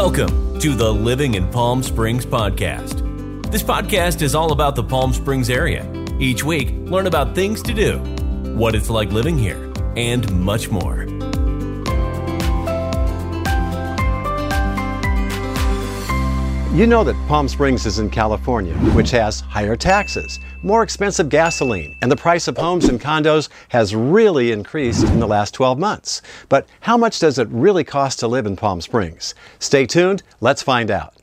Welcome to the Living in Palm Springs podcast. This podcast is all about the Palm Springs area. Each week, learn about things to do, what it's like living here, and much more. You know that Palm Springs is in California, which has higher taxes, more expensive gasoline, and the price of homes and condos has really increased in the last 12 months. But how much does it really cost to live in Palm Springs? Stay tuned, let's find out.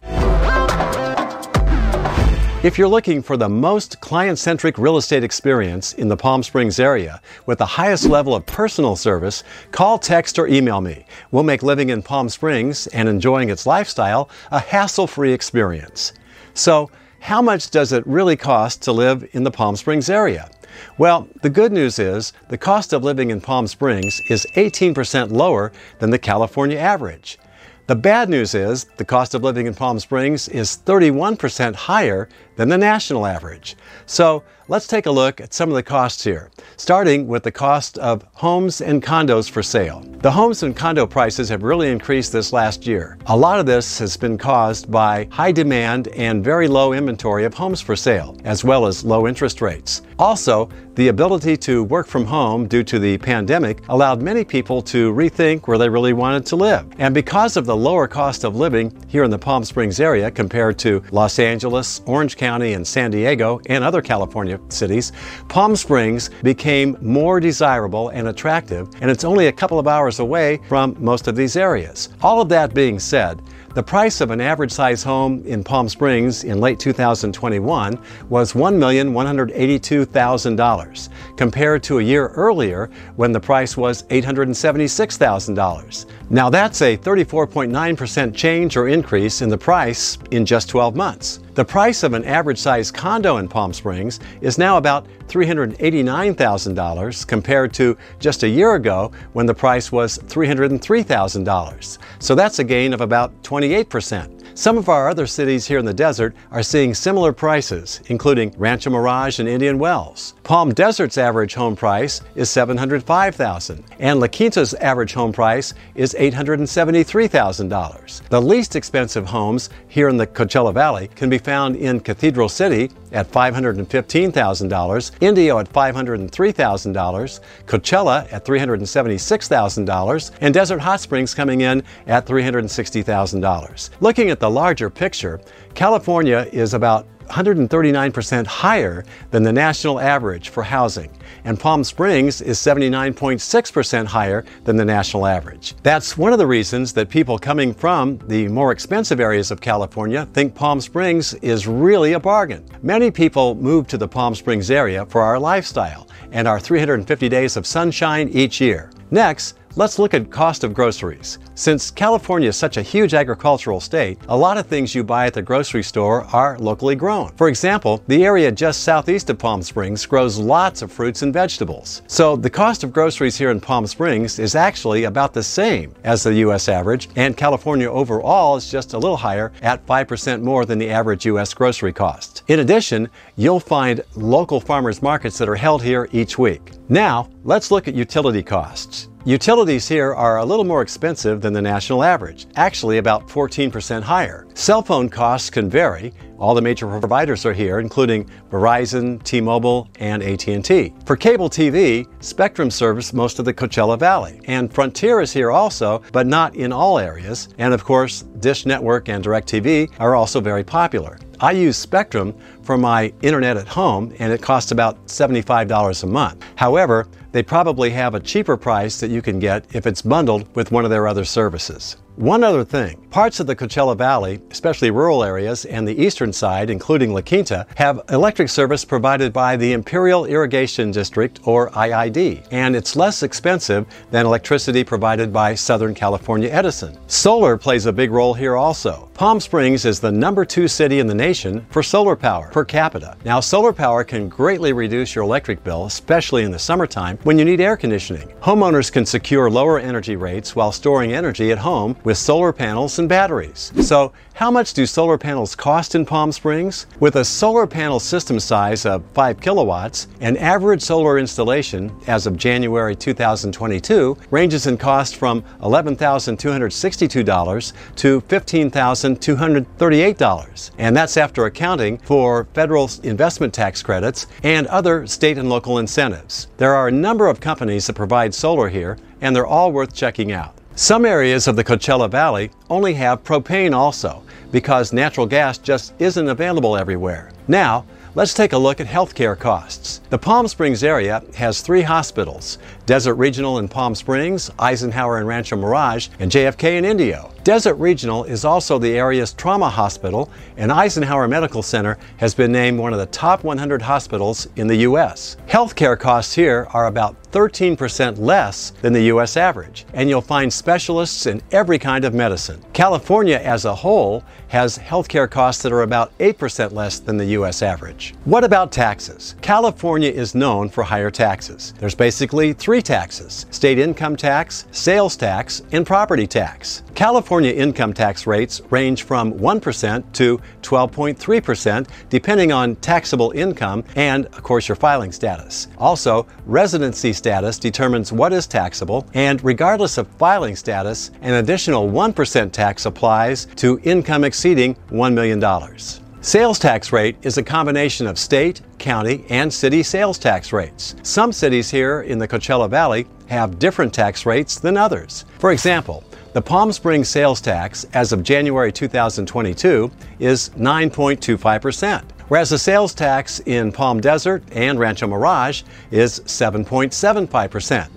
If you're looking for the most client centric real estate experience in the Palm Springs area with the highest level of personal service, call, text, or email me. We'll make living in Palm Springs and enjoying its lifestyle a hassle free experience. So, how much does it really cost to live in the Palm Springs area? Well, the good news is the cost of living in Palm Springs is 18% lower than the California average. The bad news is the cost of living in Palm Springs is 31% higher than the national average. So let's take a look at some of the costs here, starting with the cost of homes and condos for sale. The homes and condo prices have really increased this last year. A lot of this has been caused by high demand and very low inventory of homes for sale, as well as low interest rates. Also, the ability to work from home due to the pandemic allowed many people to rethink where they really wanted to live. And because of the lower cost of living here in the Palm Springs area compared to Los Angeles, Orange County, and San Diego, and other California cities, Palm Springs became more desirable and attractive, and it's only a couple of hours away from most of these areas. All of that being said, the price of an average size home in Palm Springs in late 2021 was $1,182,000, compared to a year earlier when the price was $876,000. Now that's a 34.9% change or increase in the price in just 12 months. The price of an average size condo in Palm Springs is now about $389,000 compared to just a year ago when the price was $303,000. So that's a gain of about 28%. Some of our other cities here in the desert are seeing similar prices, including Rancho Mirage and Indian Wells. Palm Desert's average home price is 705,000, and La Quinta's average home price is $873,000. The least expensive homes here in the Coachella Valley can be found in Cathedral City at $515,000, Indio at $503,000, Coachella at $376,000, and Desert Hot Springs coming in at $360,000. Looking at the larger picture, California is about 139% higher than the national average for housing, and Palm Springs is 79.6% higher than the national average. That's one of the reasons that people coming from the more expensive areas of California think Palm Springs is really a bargain. Many people move to the Palm Springs area for our lifestyle and our 350 days of sunshine each year. Next, Let's look at cost of groceries. Since California is such a huge agricultural state, a lot of things you buy at the grocery store are locally grown. For example, the area just southeast of Palm Springs grows lots of fruits and vegetables. So the cost of groceries here in Palm Springs is actually about the same as the US average, and California overall is just a little higher at 5% more than the average US grocery cost. In addition, you'll find local farmers markets that are held here each week. Now, let's look at utility costs. Utilities here are a little more expensive than the national average, actually about 14% higher. Cell phone costs can vary. All the major providers are here, including Verizon, T-Mobile, and AT&T. For cable TV, Spectrum serves most of the Coachella Valley, and Frontier is here also, but not in all areas. And of course, Dish Network and DirecTV are also very popular. I use Spectrum for my internet at home, and it costs about $75 a month. However, they probably have a cheaper price that you can get if it's bundled with one of their other services. One other thing, parts of the Coachella Valley, especially rural areas and the eastern side, including La Quinta, have electric service provided by the Imperial Irrigation District, or IID, and it's less expensive than electricity provided by Southern California Edison. Solar plays a big role here also. Palm Springs is the number two city in the nation for solar power per capita. Now, solar power can greatly reduce your electric bill, especially in the summertime when you need air conditioning. Homeowners can secure lower energy rates while storing energy at home with solar panels and batteries. So, how much do solar panels cost in Palm Springs? With a solar panel system size of 5 kilowatts, an average solar installation as of January 2022 ranges in cost from $11,262 to $15,238. And that's after accounting for federal investment tax credits and other state and local incentives. There are a number of companies that provide solar here, and they're all worth checking out. Some areas of the Coachella Valley only have propane also because natural gas just isn't available everywhere. Now, let's take a look at healthcare costs. The Palm Springs area has three hospitals Desert Regional in Palm Springs, Eisenhower in Rancho Mirage, and JFK in Indio. Desert Regional is also the area's trauma hospital, and Eisenhower Medical Center has been named one of the top 100 hospitals in the U.S. Healthcare costs here are about 13% less than the U.S. average, and you'll find specialists in every kind of medicine. California as a whole has healthcare costs that are about 8% less than the U.S. average. What about taxes? California is known for higher taxes. There's basically three taxes state income tax, sales tax, and property tax. California income tax rates range from 1% to 12.3%, depending on taxable income and, of course, your filing status. Also, residency status determines what is taxable, and regardless of filing status, an additional 1% tax applies to income exceeding $1 million. Sales tax rate is a combination of state, county, and city sales tax rates. Some cities here in the Coachella Valley have different tax rates than others. For example, the Palm Springs sales tax as of January 2022 is 9.25%, whereas the sales tax in Palm Desert and Rancho Mirage is 7.75%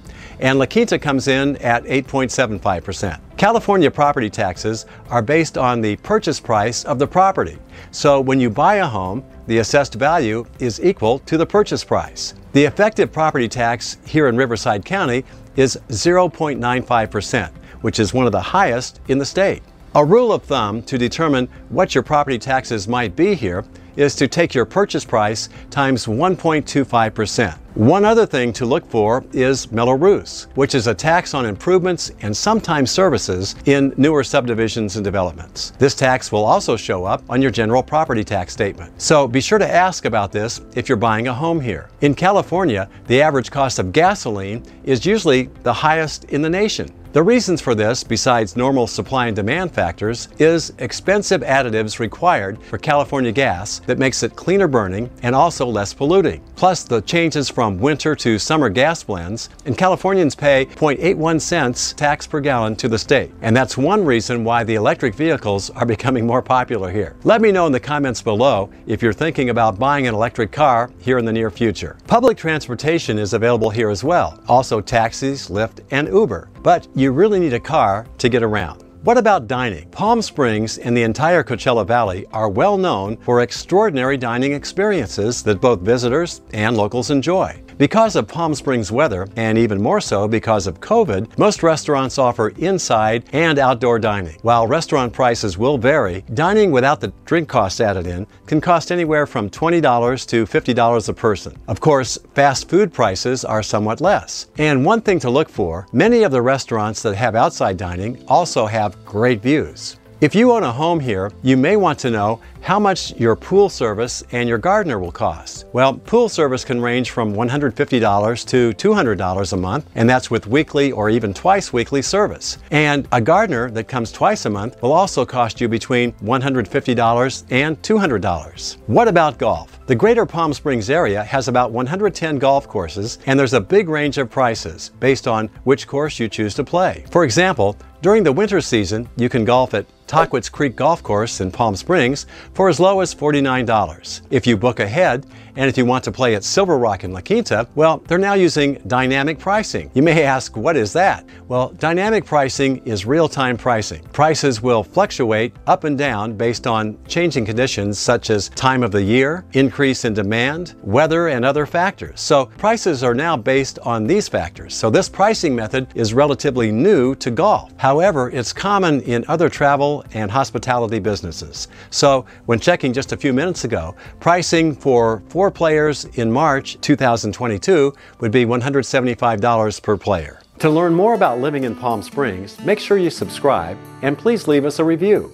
and La Quinta comes in at 8.75%. California property taxes are based on the purchase price of the property. So when you buy a home, the assessed value is equal to the purchase price. The effective property tax here in Riverside County is 0.95% which is one of the highest in the state. A rule of thumb to determine what your property taxes might be here is to take your purchase price times 1.25%. One other thing to look for is Mello-Roos, which is a tax on improvements and sometimes services in newer subdivisions and developments. This tax will also show up on your general property tax statement. So be sure to ask about this if you're buying a home here. In California, the average cost of gasoline is usually the highest in the nation. The reasons for this, besides normal supply and demand factors, is expensive additives required for California gas that makes it cleaner burning and also less polluting. Plus the changes from winter to summer gas blends, and Californians pay 0.81 cents tax per gallon to the state. And that's one reason why the electric vehicles are becoming more popular here. Let me know in the comments below if you're thinking about buying an electric car here in the near future. Public transportation is available here as well, also taxis, Lyft, and Uber. But you really need a car to get around. What about dining? Palm Springs and the entire Coachella Valley are well known for extraordinary dining experiences that both visitors and locals enjoy. Because of Palm Springs weather, and even more so because of COVID, most restaurants offer inside and outdoor dining. While restaurant prices will vary, dining without the drink costs added in can cost anywhere from $20 to $50 a person. Of course, fast food prices are somewhat less. And one thing to look for many of the restaurants that have outside dining also have great views. If you own a home here, you may want to know how much your pool service and your gardener will cost. Well, pool service can range from $150 to $200 a month, and that's with weekly or even twice weekly service. And a gardener that comes twice a month will also cost you between $150 and $200. What about golf? The Greater Palm Springs area has about 110 golf courses, and there's a big range of prices based on which course you choose to play. For example, during the winter season, you can golf at Tahquitz Creek Golf Course in Palm Springs for as low as $49. If you book ahead, and if you want to play at Silver Rock in La Quinta, well, they're now using dynamic pricing. You may ask, what is that? Well, dynamic pricing is real time pricing. Prices will fluctuate up and down based on changing conditions such as time of the year, increase in demand, weather, and other factors. So prices are now based on these factors. So this pricing method is relatively new to golf. However, it's common in other travel and hospitality businesses. So when checking just a few minutes ago, pricing for four players in March 2022 would be $175 per player. To learn more about living in Palm Springs, make sure you subscribe and please leave us a review.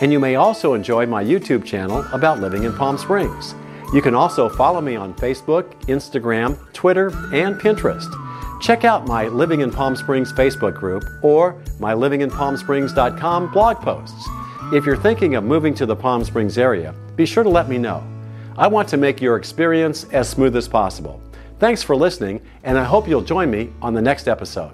And you may also enjoy my YouTube channel about living in Palm Springs. You can also follow me on Facebook, Instagram, Twitter, and Pinterest. Check out my Living in Palm Springs Facebook group or my livinginpalmsprings.com blog posts. If you're thinking of moving to the Palm Springs area, be sure to let me know. I want to make your experience as smooth as possible. Thanks for listening, and I hope you'll join me on the next episode.